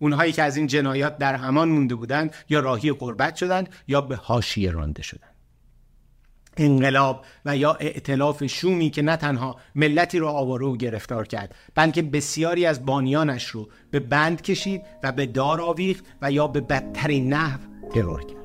اونهایی که از این جنایات در همان مونده بودند یا راهی قربت شدند یا به حاشیه رانده شدند. انقلاب و یا ائتلاف شومی که نه تنها ملتی را آواره و گرفتار کرد بلکه بسیاری از بانیانش رو به بند کشید و به دار آویخت و یا به بدترین نحو ترور کرد.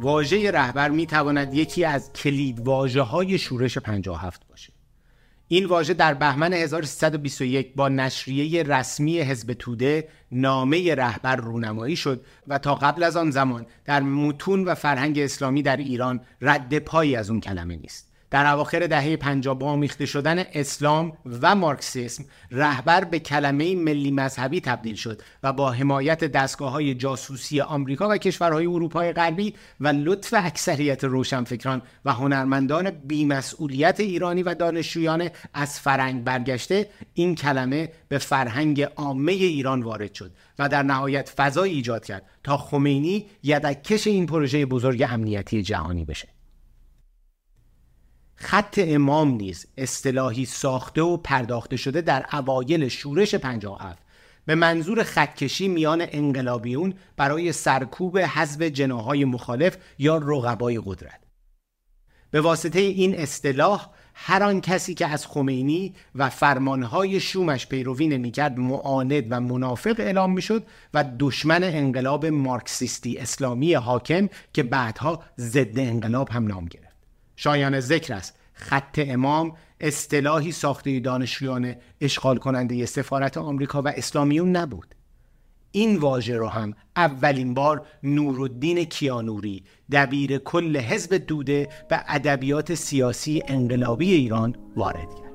واژه رهبر می تواند یکی از کلید واژه های شورش 57 باشه. این واژه در بهمن 1321 با نشریه رسمی حزب توده نامه رهبر رونمایی شد و تا قبل از آن زمان در متون و فرهنگ اسلامی در ایران رد پایی از اون کلمه نیست. در اواخر دهه 50 با آمیخته شدن اسلام و مارکسیسم رهبر به کلمه ملی مذهبی تبدیل شد و با حمایت دستگاه های جاسوسی آمریکا و کشورهای اروپای غربی و لطف اکثریت روشنفکران و هنرمندان بیمسئولیت ایرانی و دانشجویان از فرنگ برگشته این کلمه به فرهنگ عامه ایران وارد شد و در نهایت فضای ایجاد کرد تا خمینی یدکش این پروژه بزرگ امنیتی جهانی بشه. خط امام نیز اصطلاحی ساخته و پرداخته شده در اوایل شورش 57 به منظور خطکشی میان انقلابیون برای سرکوب حذف جناهای مخالف یا رقبای قدرت. به واسطه این اصطلاح هر آن کسی که از خمینی و فرمانهای شومش پیروی نمی‌کرد معاند و منافق اعلام می‌شد و دشمن انقلاب مارکسیستی اسلامی حاکم که بعدها ضد انقلاب هم نام گرفت. شایان ذکر است. خط امام اصطلاحی ساخته دانشجویان اشغال کننده سفارت آمریکا و اسلامیون نبود. این واژه رو هم اولین بار نورالدین کیانوری دبیر کل حزب دوده به ادبیات سیاسی انقلابی ایران وارد کرد.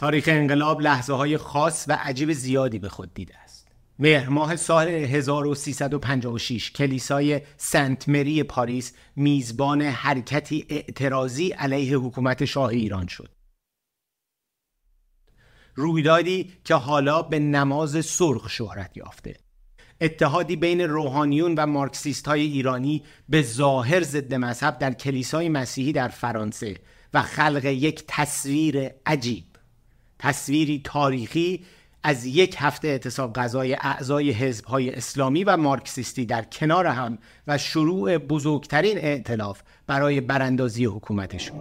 تاریخ انقلاب لحظه های خاص و عجیب زیادی به خود دیده است. مهر ماه سال 1356 کلیسای سنت مری پاریس میزبان حرکتی اعتراضی علیه حکومت شاه ایران شد. رویدادی که حالا به نماز سرخ شهرت یافته. اتحادی بین روحانیون و مارکسیست های ایرانی به ظاهر ضد مذهب در کلیسای مسیحی در فرانسه و خلق یک تصویر عجیب تصویری تاریخی از یک هفته اعتصاب غذای اعضای حزبهای اسلامی و مارکسیستی در کنار هم و شروع بزرگترین ائتلاف برای براندازی حکومتشون.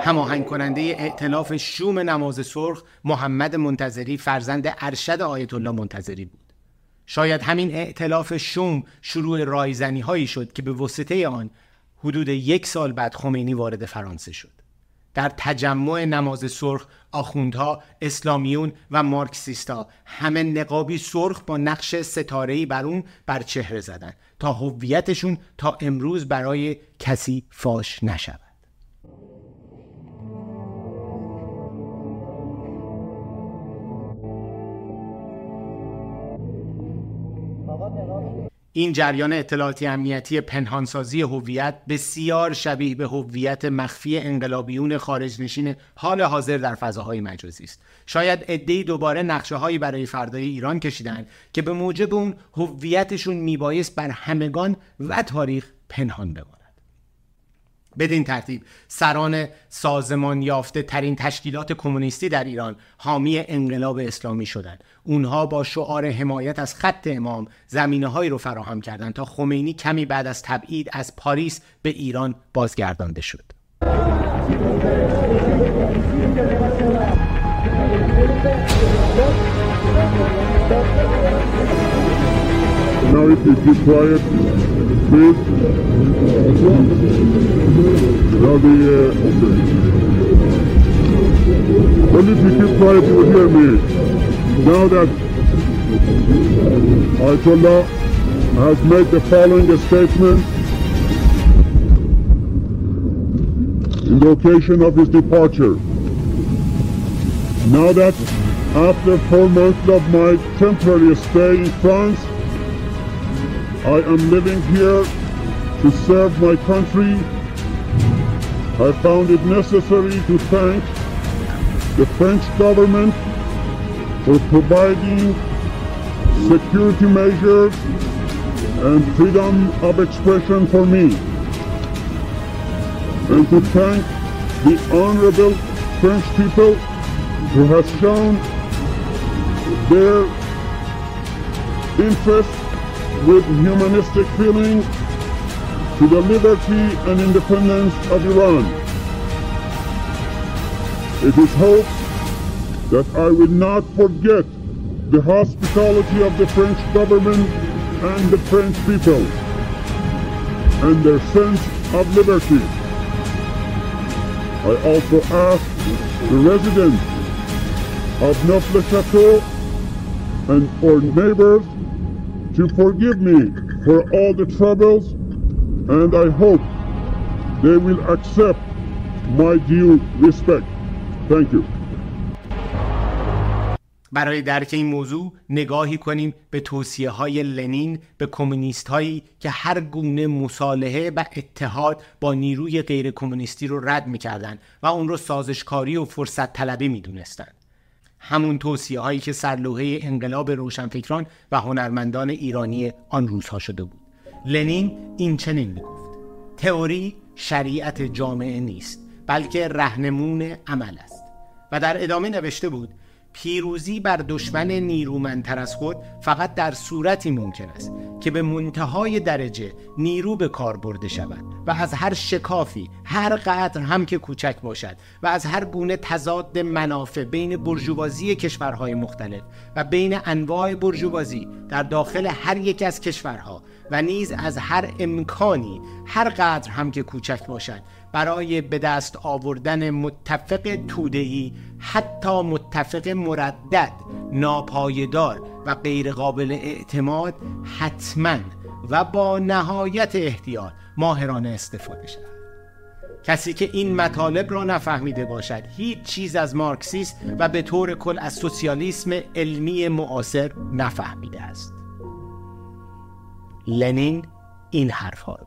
هماهنگ کننده ائتلاف شوم نماز سرخ محمد منتظری فرزند ارشد آیت الله منتظری بود. شاید همین ائتلاف شوم شروع رایزنی هایی شد که به وسطه آن حدود یک سال بعد خمینی وارد فرانسه شد. در تجمع نماز سرخ آخوندها اسلامیون و مارکسیستا همه نقابی سرخ با نقش ستاره‌ای بر اون بر چهره زدن تا هویتشون تا امروز برای کسی فاش نشود. این جریان اطلاعاتی امنیتی پنهانسازی هویت بسیار شبیه به هویت مخفی انقلابیون خارج نشین حال حاضر در فضاهای مجازی است. شاید عدهای دوباره نقشه هایی برای فردای ایران کشیدند که به موجب اون هویتشون میبایست بر همگان و تاریخ پنهان بماند. بدین ترتیب. سران سازمان یافته ترین تشکیلات کمونیستی در ایران حامی انقلاب اسلامی شدند اونها با شعار حمایت از خط امام زمینه هایی رو فراهم کردند تا خمینی کمی بعد از تبعید از پاریس به ایران بازگردانده شد. If you quiet, please. Now the, uh, okay. Only if you keep quiet you will hear me. Now that Ayatollah has made the following statement in the occasion of his departure. Now that after four months of my temporary stay in France, I am living here to serve my country. I found it necessary to thank the French government for providing security measures and freedom of expression for me. And to thank the honorable French people who have shown their interest with humanistic feeling to the liberty and independence of Iran. It is hoped that I will not forget the hospitality of the French government and the French people and their sense of liberty. I also ask the residents of Neuf-le-Château and our neighbors to forgive me for all the troubles and I hope they will accept my due respect. Thank you. برای درک این موضوع نگاهی کنیم به توصیه های لنین به کمونیست هایی که هر گونه مصالحه و اتحاد با نیروی غیر کمونیستی رو رد می‌کردند و اون رو سازشکاری و فرصت طلبی می‌دونستند. همون توصیه هایی که سرلوحه انقلاب روشنفکران و هنرمندان ایرانی آن روزها شده بود. لنین این چنین می‌گفت تئوری شریعت جامعه نیست بلکه رهنمون عمل است و در ادامه نوشته بود پیروزی بر دشمن نیرومندتر از خود فقط در صورتی ممکن است که به منتهای درجه نیرو به کار برده شود و از هر شکافی هر قدر هم که کوچک باشد و از هر گونه تضاد منافع بین برجوازی کشورهای مختلف و بین انواع برجوازی در داخل هر یک از کشورها و نیز از هر امکانی هر قدر هم که کوچک باشد برای به دست آوردن متفق تودهی حتی متفق مردد ناپایدار و غیرقابل اعتماد حتما و با نهایت احتیاط ماهرانه استفاده شود. کسی که این مطالب را نفهمیده باشد هیچ چیز از مارکسیست و به طور کل از سوسیالیسم علمی معاصر نفهمیده است. لنین این حرف ها رو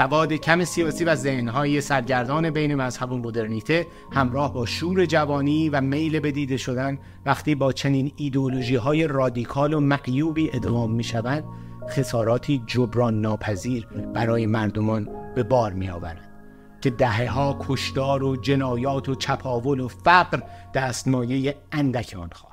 سواد کم سیاسی و ذهنهای سرگردان بین مذهب و مدرنیته همراه با شور جوانی و میل به دیده شدن وقتی با چنین ایدولوژی های رادیکال و مقیوبی ادغام می شوند خساراتی جبران ناپذیر برای مردمان به بار می آورند که دهه ها کشدار و جنایات و چپاول و فقر دستمایه اندک آن خواهد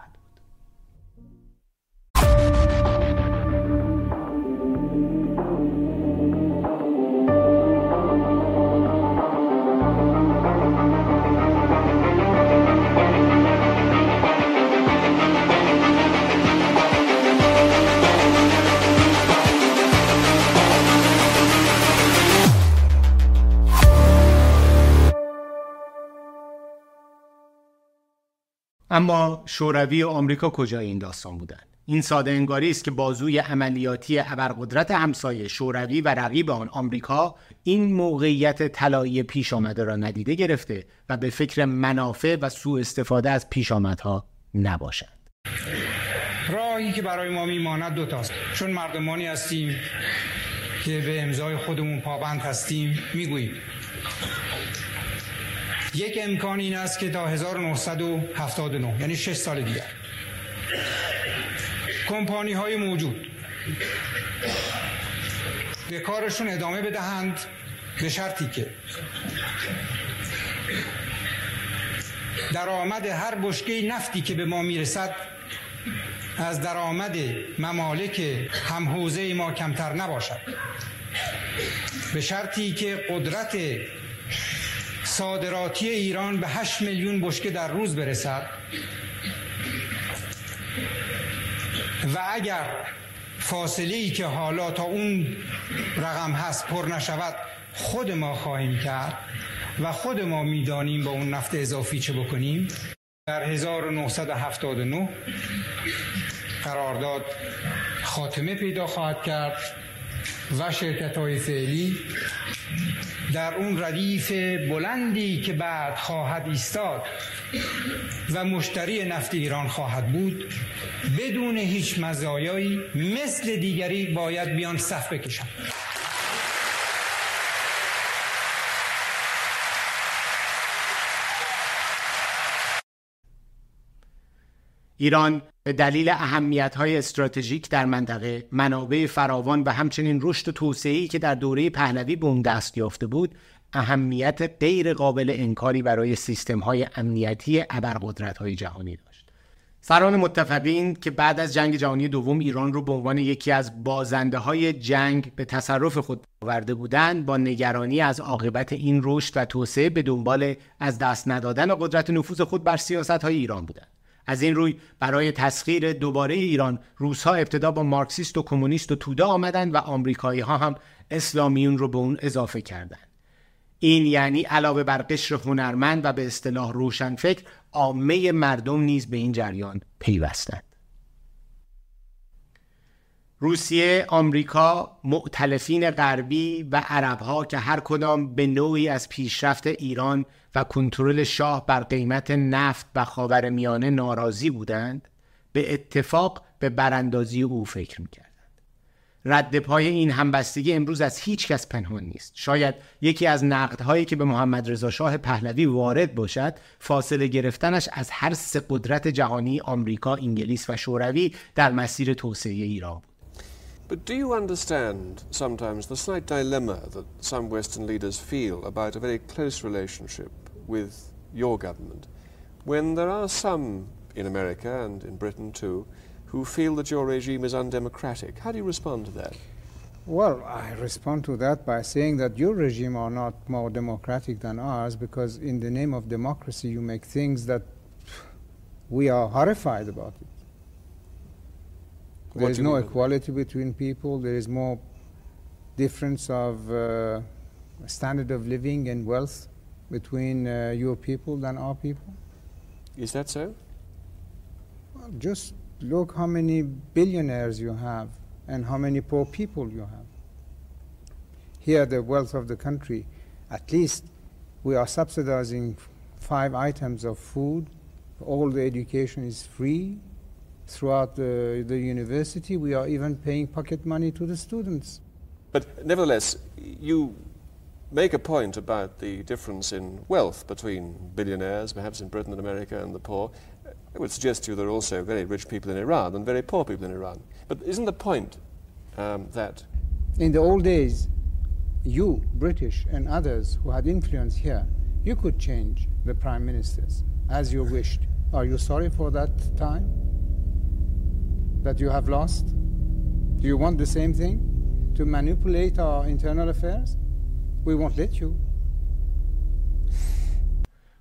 اما شوروی و آمریکا کجای این داستان بودند این ساده انگاری است که بازوی عملیاتی ابرقدرت همسایه شوروی و رقیب آن آمریکا این موقعیت طلایی پیش آمده را ندیده گرفته و به فکر منافع و سوء استفاده از پیش آمدها نباشند. راهی که برای ما میماند دوتاست چون مردمانی هستیم که به امضای خودمون پابند هستیم می‌گوییم. یک امکان این است که تا 1979 یعنی 6 سال دیگر. کمپانی های موجود به کارشون ادامه بدهند به شرطی که درآمد هر بشکه نفتی که به ما می‌رسد از درآمد ممالک هم حوزه ما کمتر نباشد. به شرطی که قدرت صادراتی ایران به 8 میلیون بشکه در روز برسد. و اگر فاصله ای که حالا تا اون رقم هست پر نشود خود ما خواهیم کرد و خود ما می‌دانیم با اون نفت اضافی چه بکنیم. در 1979 قرارداد خاتمه پیدا خواهد کرد و شرکت های فعلی در اون ردیف بلندی که بعد خواهد ایستاد و مشتری نفت ایران خواهد بود بدون هیچ مزایایی مثل دیگری باید بیان صف بکشند ایران به دلیل اهمیت های استراتژیک در منطقه منابع فراوان و همچنین رشد و توسعه‌ای که در دوره پهلوی به اون دست یافته بود اهمیت غیر قابل انکاری برای سیستم های امنیتی ابرقدرت های جهانی داشت. سران متفقین که بعد از جنگ جهانی دوم ایران رو به عنوان یکی از بازنده های جنگ به تصرف خود آورده بودند با نگرانی از عاقبت این رشد و توسعه به دنبال از دست ندادن قدرت نفوذ خود بر سیاست های ایران بودند. از این روی برای تسخیر دوباره ایران روسها ابتدا با مارکسیست و کمونیست و توده آمدند و آمریکایی ها هم اسلامیون رو به اون اضافه کردند. این یعنی علاوه بر قشر هنرمند و به اصطلاح روشنفکر عامه مردم نیز به این جریان پیوستند. روسیه، آمریکا، معتلفین غربی و عربها که هر کدام به نوعی از پیشرفت ایران و کنترل شاه بر قیمت نفت و خاورمیانه ناراضی بودند به اتفاق به براندازی او فکر می‌کردند. رد پای این همبستگی امروز از هیچ کس پنهان نیست. شاید یکی از نقدهایی که به محمد رضا شاه پهلوی وارد باشد فاصله گرفتنش از هر سه قدرت جهانی آمریکا، انگلیس و شوروی در مسیر توسعه ایران بود. But do you understand sometimes the slight dilemma that some Western leaders feel about a very close relationship with your government when there are some in America and in Britain too who feel that your regime is undemocratic. How do you respond to that? Well, I respond to that by saying that your regime are not more democratic than ours because in the name of democracy you make things that we are horrified about it. There is no equality between people. There is more difference of uh, standard of living and wealth between uh, your people than our people? Is that so? Well, just look how many billionaires you have and how many poor people you have. Here, the wealth of the country, at least we are subsidizing five items of food. All the education is free throughout the, the university. We are even paying pocket money to the students. But nevertheless, you make a point about the difference in wealth between billionaires, perhaps in Britain and America, and the poor. I would suggest to you there are also very rich people in Iran and very poor people in Iran. But isn't the point um, that In the old days, you, British, and others who had influence here, you could change the prime ministers as you wished. Are you sorry for that time that you have lost? Do you want the same thing? To manipulate our internal affairs? We won't let you.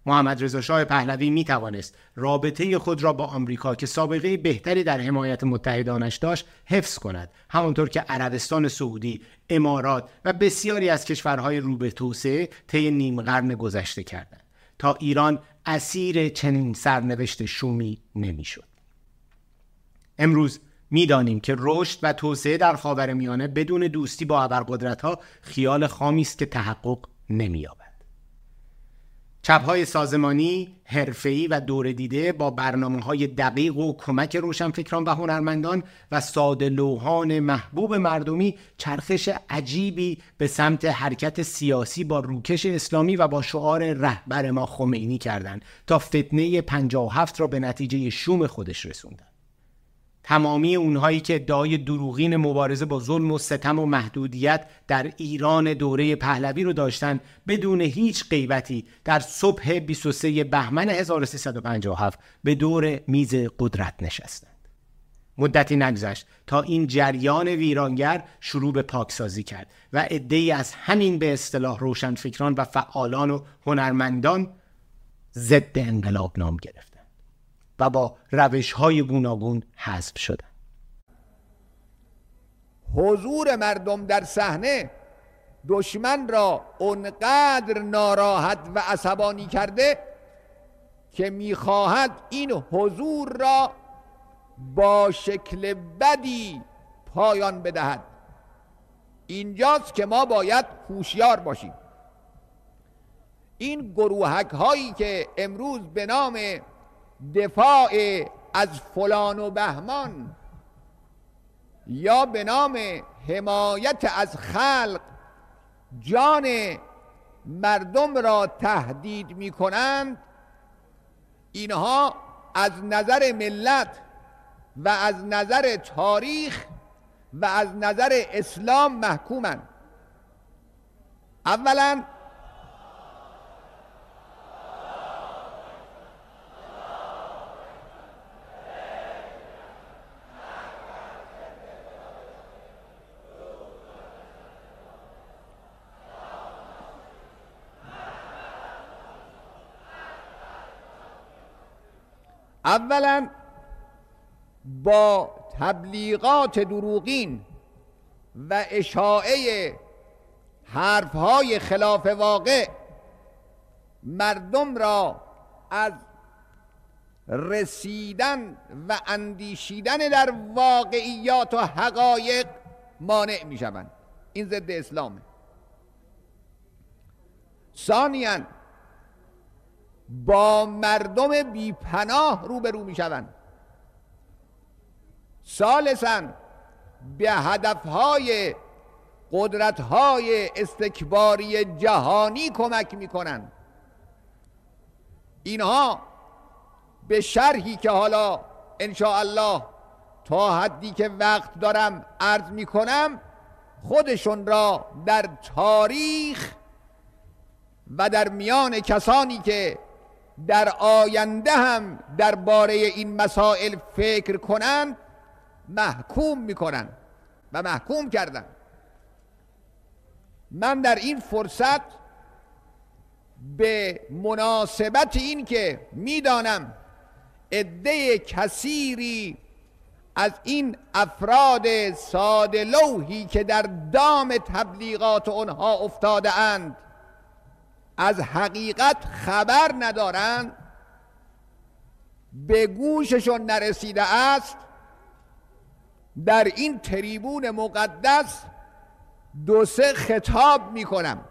محمد رضا شاه پهلوی می توانست رابطه خود را با آمریکا که سابقه بهتری در حمایت متحدانش داشت حفظ کند همانطور که عربستان سعودی، امارات و بسیاری از کشورهای رو به توسعه طی نیم قرن گذشته کردند تا ایران اسیر چنین سرنوشت شومی نمی‌شد. امروز می‌دانیم که رشد و توسعه در خاورمیانه بدون دوستی با ابرقدرت‌ها خیال خامی است که تحقق نمی‌یابد. چپهای سازمانی، حرفه‌ای و دور دیده با برنامه های دقیق و کمک روشنفکران و هنرمندان و ساده لوحان محبوب مردمی چرخش عجیبی به سمت حرکت سیاسی با روکش اسلامی و با شعار رهبر ما خمینی کردند تا فتنه 57 را به نتیجه شوم خودش رسوندند. تمامی اونهایی که ادعای دروغین مبارزه با ظلم و ستم و محدودیت در ایران دوره پهلوی رو داشتن بدون هیچ غیبتی در صبح 23 بهمن 1357 به دور میز قدرت نشستند. مدتی نگذشت تا این جریان ویرانگر شروع به پاکسازی کرد و عدهای از همین به اصطلاح روشنفکران و فعالان و هنرمندان ضد انقلاب نام گرفتند. و با روش های گوناگون حذف شدن. حضور مردم در صحنه دشمن را اونقدر ناراحت و عصبانی کرده که می‌خواهد این حضور را با شکل بدی پایان بدهد. اینجاست که ما باید هوشیار باشیم. این گروهک هایی که امروز به نام دفاع از فلان و بهمان یا به نام حمایت از خلق جان مردم را تهدید می کنند اینها از نظر ملت و از نظر تاریخ و از نظر اسلام محکومند. اولا اولا با تبلیغات دروغین و اشاعه حرفهای خلاف واقع مردم را از رسیدن و اندیشیدن در واقعیات و حقایق مانع می شوند این ضد اسلامه. ثانیاً با مردم بیپناه روبرو می شوند سالسا به هدفهای قدرتهای استکباری جهانی کمک می کنند اینها به شرحی که حالا الله تا حدی که وقت دارم عرض می کنم خودشون را در تاریخ و در میان کسانی که در آینده هم درباره این مسائل فکر کنند محکوم می‌کنند و محکوم کردن من در این فرصت به مناسبت این که می‌دانم عده کثیری از این افراد ساده لوحی که در دام تبلیغات آنها افتاده اند از حقیقت خبر ندارند به گوششون نرسیده است در این تریبون مقدس دو سه خطاب می‌کنم.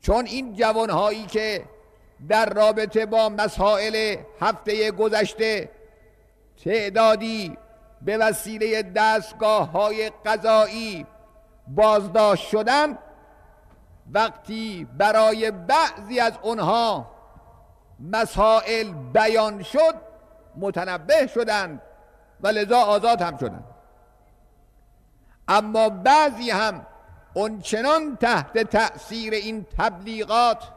چون این جوانهایی که در رابطه با مسائل هفته گذشته تعدادی به وسیله دستگاه های قضایی بازداشت شدند وقتی برای بعضی از اونها مسائل بیان شد متنبه شدند و لذا آزاد هم شدند. اما بعضی هم اونچنان تحت تأثیر این تبلیغات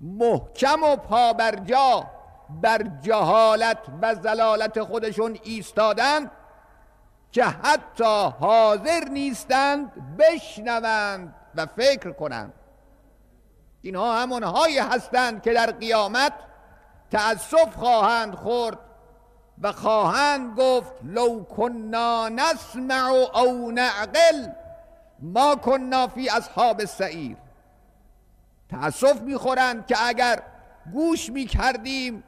محکم و پابرجا بر جهالت و زلالت خودشون ایستادند که حتی حاضر نیستند بشنوند و فکر کنند اینها همونهایی هستند که در قیامت تأسف خواهند خورد و خواهند گفت لو کنا نسمع او نعقل ما کنا فی اصحاب السعیر تأسف می‌خورند که اگر گوش می‌کردیم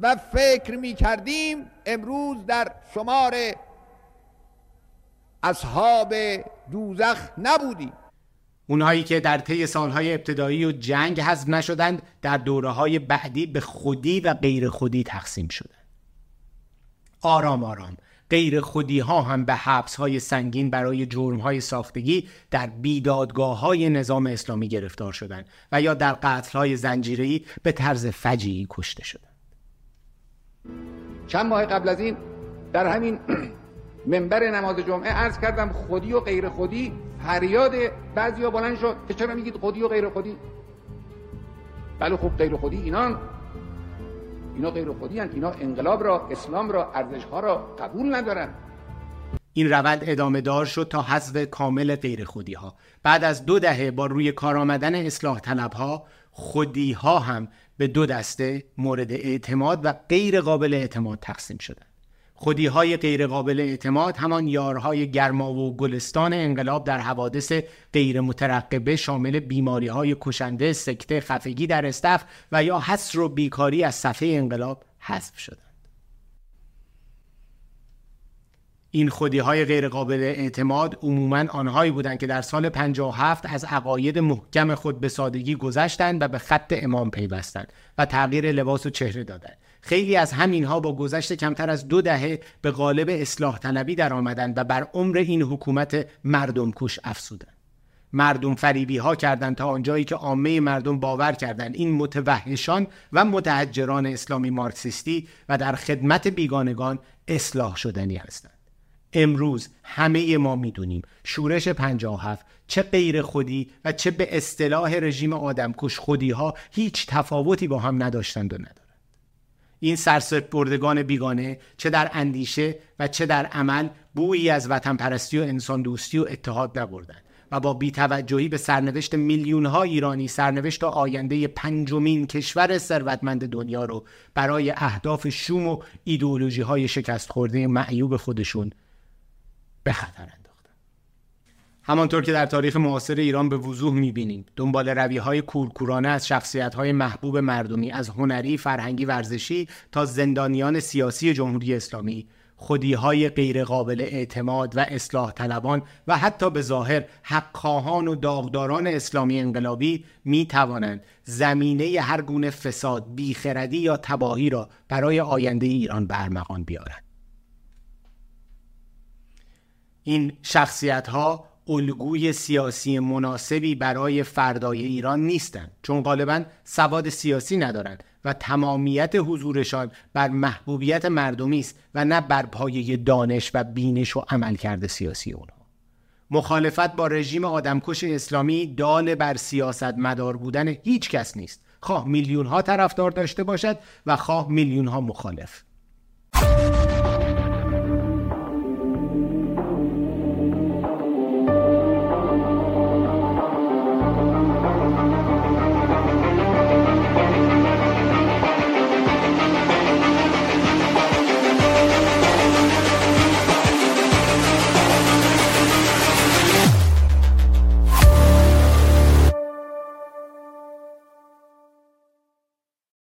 و فکر می‌کردیم امروز در شمار اصحاب دوزخ نبودیم. اونهایی که در طی سالهای ابتدایی و جنگ حذف نشدند در دوره های بعدی به خودی و غیر خودی تقسیم شدند. آرام آرام. غیر خودی ها هم به حبس های سنگین برای جرم های ساختگی در بیدادگاه های نظام اسلامی گرفتار شدند و یا در قتل های زنجیری به طرز فجیعی کشته شدند. چند ماه قبل از این در همین منبر نماز جمعه عرض کردم خودی و غیر خودی. فریاد بعضی ها بلند شد که چرا میگید خودی و غیر خودی؟ بله خب غیر خودی اینان اینا غیر خودی هن. اینا انقلاب را اسلام را ارزش ها را قبول ندارن. این روند ادامه دار شد تا حذف کامل غیر خودی ها بعد از دو دهه با روی کار آمدن اصلاح طلب ها خودی ها هم به دو دسته مورد اعتماد و غیر قابل اعتماد تقسیم شدند. خودی های غیر قابل اعتماد همان یارهای گرما و گلستان انقلاب در حوادث غیر مترقبه شامل بیماری های کشنده، سکته، خفگی در استف و یا حسر و بیکاری از صفحه انقلاب حذف شدند. این خودی های غیر قابل اعتماد عموما آنهایی بودند که در سال 57 از عقاید محکم خود به سادگی گذشتند و به خط امام پیوستند و تغییر لباس و چهره دادند. خیلی از همینها با گذشت کمتر از دو دهه به قالب اصلاح طلبی در آمدند و بر عمر این حکومت مردم کش افسودند. مردم فریبی ها کردند تا آنجایی که عامه مردم باور کردند این متوحشان و متحجران اسلامی مارکسیستی و در خدمت بیگانگان اصلاح شدنی هستند. امروز همه ما می‌دونیم شورش 57 چه غیر خودی و چه به اصطلاح رژیم آدمکش خودی ها هیچ تفاوتی با هم نداشتند و ندارند. این بردگان بیگانه چه در اندیشه و چه در عمل بویی از وطن پرستی و انسان دوستی و اتحاد نبردند و با بیتوجهی به سرنوشت میلیون ها ایرانی سرنوشت و آینده پنجمین کشور ثروتمند دنیا رو برای اهداف شوم و ایدئولوژی های شکست خورده معیوب خودشون به خطر همانطور که در تاریخ معاصر ایران به وضوح می‌بینیم دنبال روی های کورکورانه از شخصیت های محبوب مردمی از هنری، فرهنگی، ورزشی تا زندانیان سیاسی جمهوری اسلامی خودی های غیرقابل اعتماد و اصلاح طلبان و حتی به ظاهر حقخواهان و داغداران اسلامی انقلابی می توانند زمینه هر گونه فساد، بیخردی یا تباهی را برای آینده ایران برمغان بیارند. این شخصیت ها الگوی سیاسی مناسبی برای فردای ایران نیستند چون غالبا سواد سیاسی ندارند و تمامیت حضورشان بر محبوبیت مردمی است و نه بر پایه دانش و بینش و عملکرد سیاسی اونها مخالفت با رژیم آدمکش اسلامی دال بر سیاست مدار بودن هیچ کس نیست. خواه میلیون ها طرفدار داشته باشد و خواه میلیون ها مخالف.